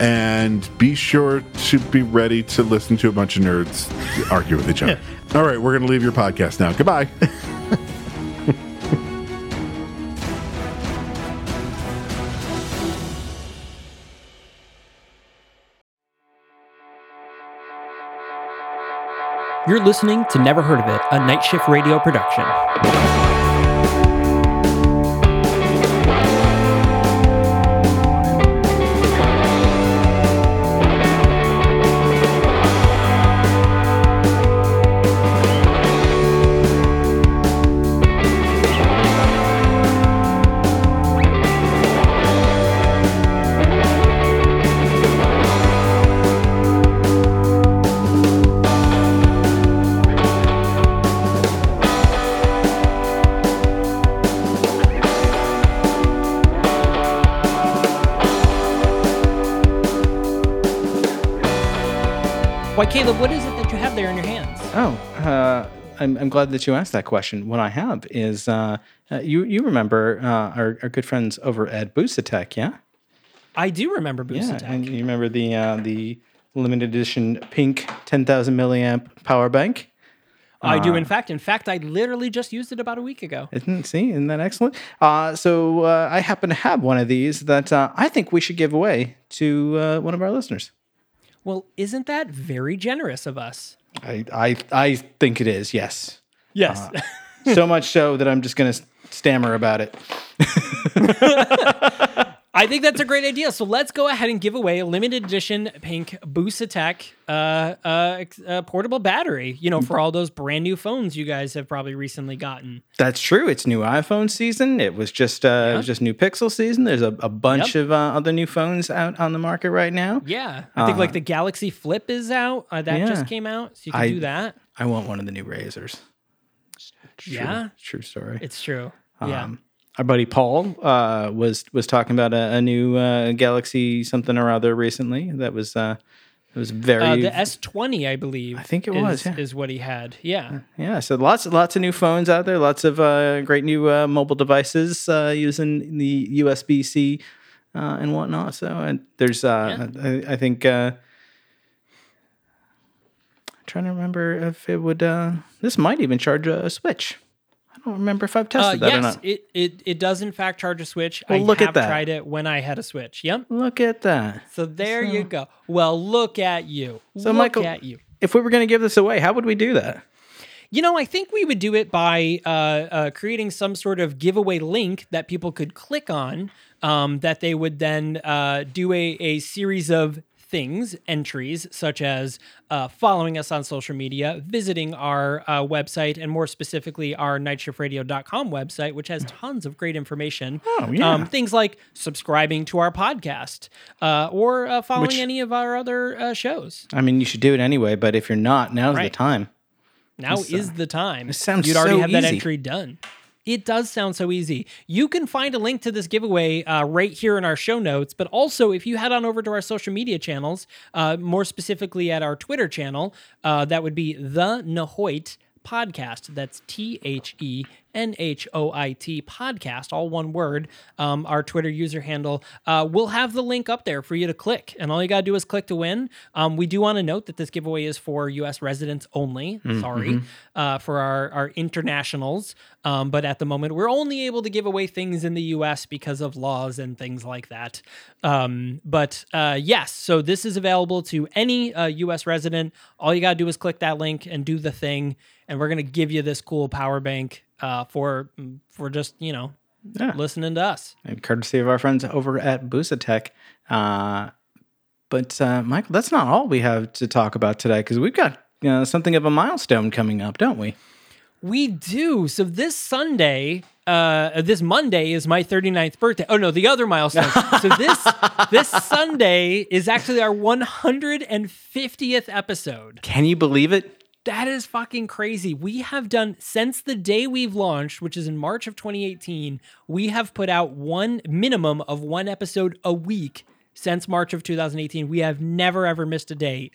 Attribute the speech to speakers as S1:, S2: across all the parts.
S1: and be sure to be ready to listen to a bunch of nerds argue with each other. All right, we're going to leave your podcast now. Goodbye.
S2: You're listening to Never Heard of It, a Night Shift Radio production. Caleb, what is it that you have there in your hands?
S3: Oh, uh, I'm, I'm glad that you asked that question. What I have is uh, uh, you you remember uh, our, our good friends over at Boosatech, yeah?
S2: I do remember Boost
S3: yeah,
S2: Attack.
S3: and you remember the uh, the limited edition pink 10,000 milliamp power bank?
S2: I do, in fact. In fact, I literally just used it about a week ago.
S3: Isn't see? Isn't that excellent? Uh, so uh, I happen to have one of these that uh, I think we should give away to uh, one of our listeners.
S2: Well, isn't that very generous of us?
S3: I I, I think it is. Yes.
S2: Yes.
S3: Uh, so much so that I'm just going to stammer about it.
S2: I think that's a great idea. So let's go ahead and give away a limited edition pink BoosaTech uh, uh, uh, portable battery, you know, for all those brand new phones you guys have probably recently gotten.
S3: That's true. It's new iPhone season. It was just uh, it was just new Pixel season. There's a, a bunch
S2: Yep.
S3: of uh, other new phones out on the market right now.
S2: Yeah. I think like the Galaxy Flip is out. Uh, that
S3: yeah.
S2: just came out. So you can
S3: I-
S2: do that.
S3: I want one of the new Razrs. True,
S2: Yeah?
S3: true story.
S2: It's true. Yeah.
S3: Our buddy Paul uh, was was talking about a, a new uh, Galaxy something or other recently. That was uh, it was very
S2: Uh, the S20, I believe. I
S3: think it
S2: is,
S3: was, yeah.
S2: Is what he had. Yeah.
S3: Yeah, so lots lots of new phones out there, lots of uh, great new uh, mobile devices uh, using the USB C uh, and whatnot. So and there's uh, I, I think uh, I'm trying to remember if it would. Uh, this might even charge a Switch. I don't remember if I've
S2: Uh,
S3: tested that or
S2: yes,
S3: not.
S2: it, it it does in fact charge a Switch.
S3: Well,
S2: I
S3: look at
S2: have
S3: that.
S2: tried it when I had a Switch. Yep.
S3: Look at that.
S2: So there you go. Well, look at you.
S3: So
S2: look
S3: Michael,
S2: at you.
S3: if we were going to give this away, how would we do that?
S2: You know, I think we would do it by uh, uh, creating some sort of giveaway link that people could click on. Um, that they would then uh, do a, a series of things, entries, such as uh, following us on social media, visiting our uh, website, and more specifically, our nightshiftradio.com website, which has tons of great information.
S3: Oh, yeah.
S2: Um, things like subscribing to our podcast uh, or uh, following
S3: Which-
S2: any of our other uh, shows.
S3: I mean, you should do it anyway, but if you're not, now's the time.
S2: Now
S3: This,
S2: is
S3: uh,
S2: the time.
S3: this sounds
S2: You'd already
S3: so
S2: have that entry done. It does sound so easy. You can find a link to this giveaway uh, right here in our show notes, but also if you head on over to our social media channels, uh, more specifically at our Twitter channel, uh, that would be the Nahoit podcast. That's T H E N H O I T podcast, all one word, um, our Twitter user handle. Uh, we'll have the link up there for you to click. And all you got to do is click to win. Um, we do want to note that this giveaway is for U.S. residents only. Sorry. Uh, for our, our internationals. Um, but at the moment, we're only able to give away things in the U.S. because of laws and things like that. Um, but uh, yes, so this is available to any uh, U.S. resident. All you got to do is click that link and do the thing. And we're going to give you this cool power bank uh, for for just you know
S3: Yeah.
S2: listening to us.
S3: and courtesy of our friends over at BoosaTech. Uh, but uh, Michael, that's not all we have to talk about today because we've got you know, something of a milestone coming up, don't we?
S2: We do. So this Sunday, uh, this Monday is my 39th birthday. Oh no, the other milestone. so this this Sunday is actually our 150th episode.
S3: Can you believe it?
S2: That is fucking crazy. We have done since the day we've launched, which is in March of 2018, we have put out one minimum of one episode a week since March of 2018. We have never ever missed a date.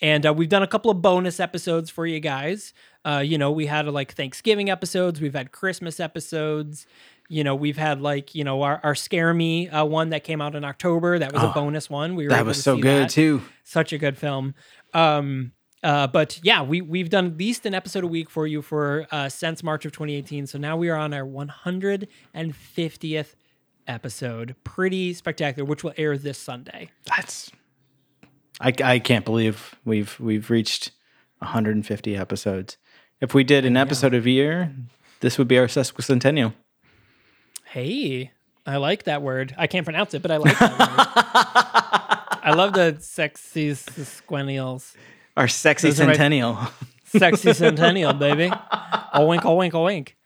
S2: And uh, we've done a couple of bonus episodes for you guys. Uh, you know, we had uh, like Thanksgiving episodes, we've had Christmas episodes. You know, we've had like you know our, our Scare Me uh, one that came out in October. That was a bonus one. We were
S3: That was so good
S2: that
S3: too.
S2: such a good film. Um, uh, but yeah, we we've done at least an episode a week for you for uh, since March of 2018. So now we are on our 150th episode. Pretty spectacular, which will air this Sunday.
S3: That's I, I can't believe we've we've reached 150 episodes. If we did an episode of a year, this would be our sesquicentennial.
S2: Hey, I like that word. I can't pronounce it, but I like that word. I love the sexy squennials.
S3: Our sexy
S2: Those are my-
S3: centennial.
S2: Sexy centennial, baby. A wink, a wink, a wink.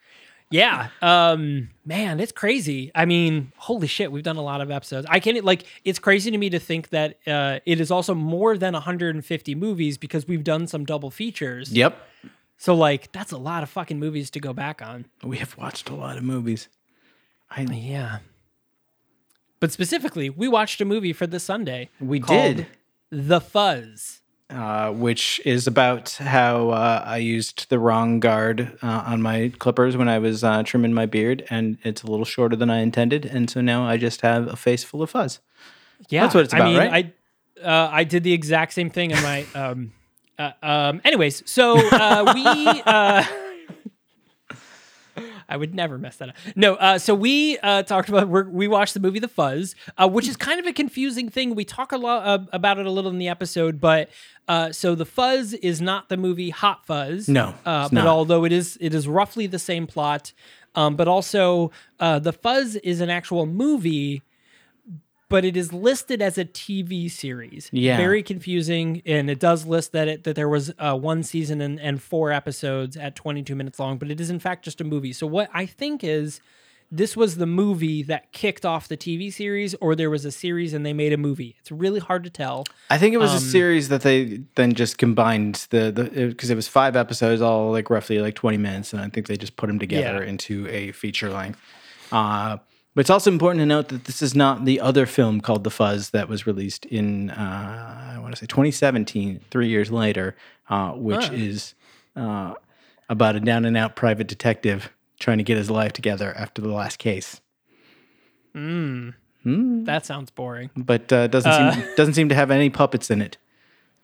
S2: Yeah. Um, man, it's crazy. I mean, holy shit, we've done a lot of episodes. I can't like it's crazy to me to think that uh it is also more than 150 movies because we've done some double features.
S3: yep.
S2: So like that's a lot of fucking movies to go back on.
S3: We have watched a lot of movies. I
S2: Yeah. But specifically, we watched a movie for this Sunday.
S3: We
S2: called
S3: did.
S2: The Fuzz.
S3: Uh, which is about how uh, I used the wrong guard uh, on my clippers when I was uh, trimming my beard, and it's a little shorter than I intended, and so now I just have a face full of fuzz.
S2: Yeah,
S3: That's what it's about,
S2: I mean,
S3: right?
S2: I uh, I did the exact same thing in my. Um, uh, um, anyways, so uh, we. I would never mess that up. No, uh, so we uh, talked about we're, we watched the movie The Fuzz, uh, which is kind of a confusing thing. We talk a lot uh, about it a little in the episode, but uh, so The Fuzz is not the movie Hot Fuzz.
S3: No,
S2: uh, but
S3: not.
S2: although it is it is roughly the same plot, um, but also uh, The Fuzz is an actual movie but it is listed as a TV series.
S3: Yeah.
S2: very confusing, and it does list that it that there was uh, one season and, and four episodes at 22 minutes long, but it is in fact just a movie. So what I think is this was the movie that kicked off the TV series, or there was a series and they made a movie. It's really hard to tell.
S3: I think it was
S2: Um,
S3: a series that they then just combined the the because it was five episodes, all like roughly like twenty minutes, and I think they just put them together
S2: Yeah.
S3: into a feature length. Uh, but it's also important to note that this is not the other film called The Fuzz that was released in uh, I want to say 2017, three years later, uh, which is uh, about a down and out private detective trying to get his life together after the last case.
S2: Mm,
S3: Hmm.
S2: that sounds boring.
S3: But uh, doesn't
S2: Uh.
S3: seem doesn't seem to have any puppets in it.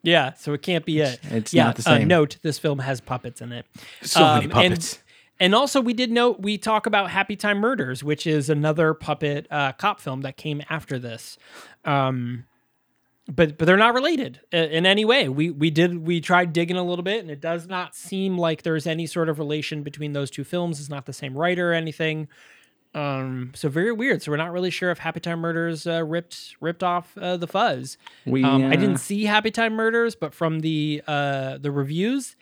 S2: Yeah, so it can't be it.
S3: It's
S2: yeah,
S3: not the
S2: Uh,
S3: same.
S2: note: this film has puppets in it.
S3: So many
S2: Um, and-
S3: puppets.
S2: And also, we did note we talk about Happytime Murders, which is another puppet uh, cop film that came after this. Um, but but they're not related uh, in any way. We we did we tried digging a little bit, and it does not seem like there's any sort of relation between those two films. It's not the same writer or anything. Um, so very weird. So we're not really sure if Happytime Murders uh, ripped ripped off uh, the Fuzz.
S3: We,
S2: um, I
S3: uh,
S2: didn't see Happy Time Murders, but from the uh, the reviews,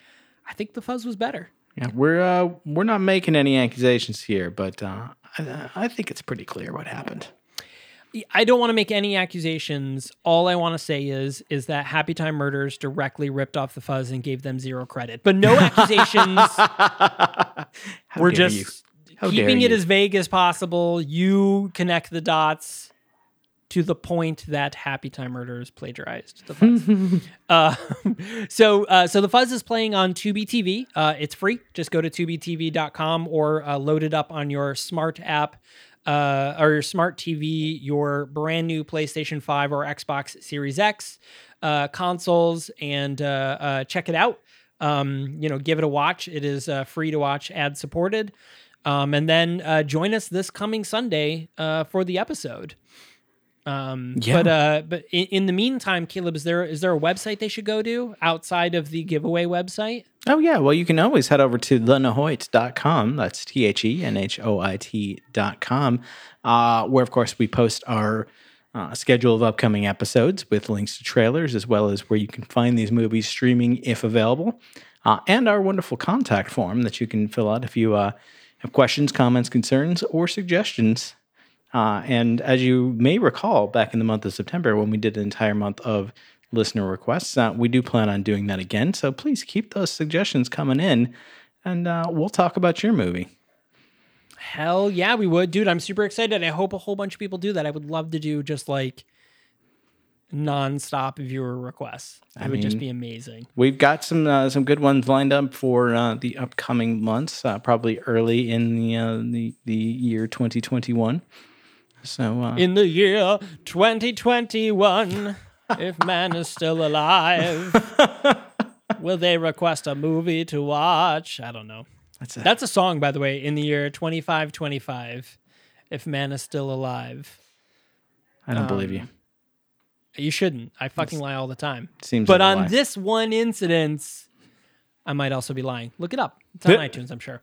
S2: I think the Fuzz was better.
S3: Yeah, we're uh, we're not making any accusations here, but uh, I, I think it's pretty clear what happened.
S2: I don't want to make any accusations. All I want to say is is that Happytime Murders directly ripped off the Fuzz and gave them zero credit. But no accusations.
S3: How
S2: We're just keeping it as vague as possible. You connect the dots to the point that Happytime Murders plagiarized the Fuzz. uh, so, uh, so the Fuzz is playing on Tubi TV. Uh, it's free. Just go to tubitv.com or uh, load it up on your smart app uh, or your smart TV, your brand new PlayStation 5 or Xbox Series X uh, consoles, and uh, uh, check it out. Um, you know, give it a watch. It is uh, free to watch, ad supported. Um, and then uh, join us this coming Sunday uh, for the episode. Um,
S3: Yeah.
S2: But uh, but in, in the meantime, Caleb, is there is there a website they should go to outside of the giveaway website?
S3: Oh, yeah. Well, you can always head over to thenahoit.com. That's T H E N H O I T.com, uh, where, of course, we post our uh, schedule of upcoming episodes with links to trailers, as well as where you can find these movies streaming if available, uh, and our wonderful contact form that you can fill out if you uh, have questions, comments, concerns, or suggestions. Uh, and as you may recall, back in the month of September, when we did an entire month of listener requests, uh, we do plan on doing that again. So please keep those suggestions coming in, and uh, we'll talk about your movie.
S2: Hell yeah, we would, dude. I'm super excited. I hope a whole bunch of people do that. I would love to do just like nonstop viewer requests. It would just be amazing.
S3: We've got some uh, some good ones lined up for uh, the upcoming months, uh, probably early in the uh, the the year 2021. So uh,
S2: In the year 2021, if man is still alive, will they request a movie to watch? I don't know.
S3: that's a,
S2: That's a song, by the way, in the year 2525, if man is still alive.
S3: I don't believe you.
S2: You shouldn't. I fucking lie all the time.
S3: Seems
S2: But
S3: like
S2: on this one incident, I might also be lying. Look it up. It's on iTunes, I'm sure.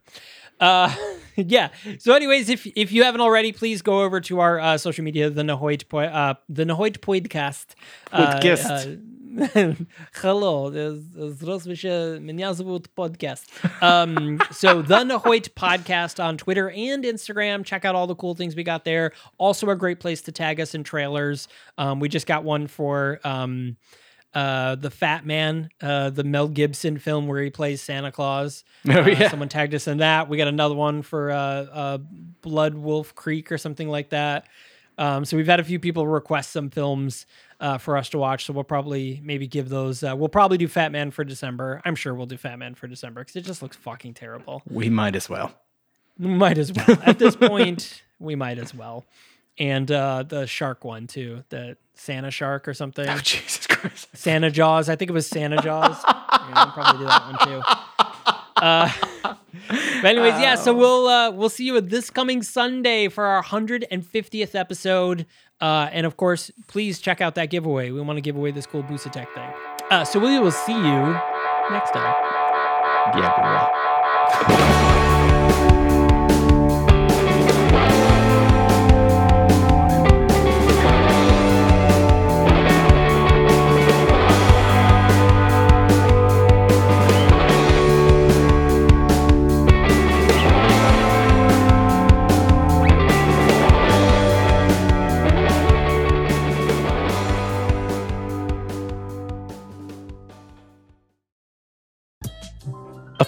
S2: Uh, yeah. So, anyways, if if you haven't already, please go over to our uh, social media, the Nahoyt po- uh, the Nahoyt Podcast.
S3: Podcast.
S2: Uh, uh, hello, podcast. Um, so the Nahoyt podcast on Twitter and Instagram. Check out all the cool things we got there. Also, a great place to tag us in trailers. Um, we just got one for. Um, uh, the Fat Man, uh, the Mel Gibson film where he plays Santa Claus.
S3: Oh,
S2: Uh,
S3: yeah.
S2: Someone tagged us in that. We got another one for uh, uh, Blood Wolf Creek or something like that. Um, so we've had a few people request some films uh, for us to watch. So we'll probably maybe give those. Uh, we'll probably do Fat Man for December. I'm sure we'll do Fat Man for December because it just looks fucking terrible.
S3: We might as well.
S2: We might as well. At this point, we might as well. And uh, the shark one too, the Santa shark or something.
S3: Oh Jesus Christ!
S2: Santa Jaws. I think it was Santa Jaws. yeah, I'll probably do that one too. Uh, but anyways, yeah. So we'll uh, we'll see you this coming Sunday for our 150th episode. Uh, and of course, please check out that giveaway. We want to give away this cool BoosaTech thing. Uh, so we will see you next time.
S3: Yeah,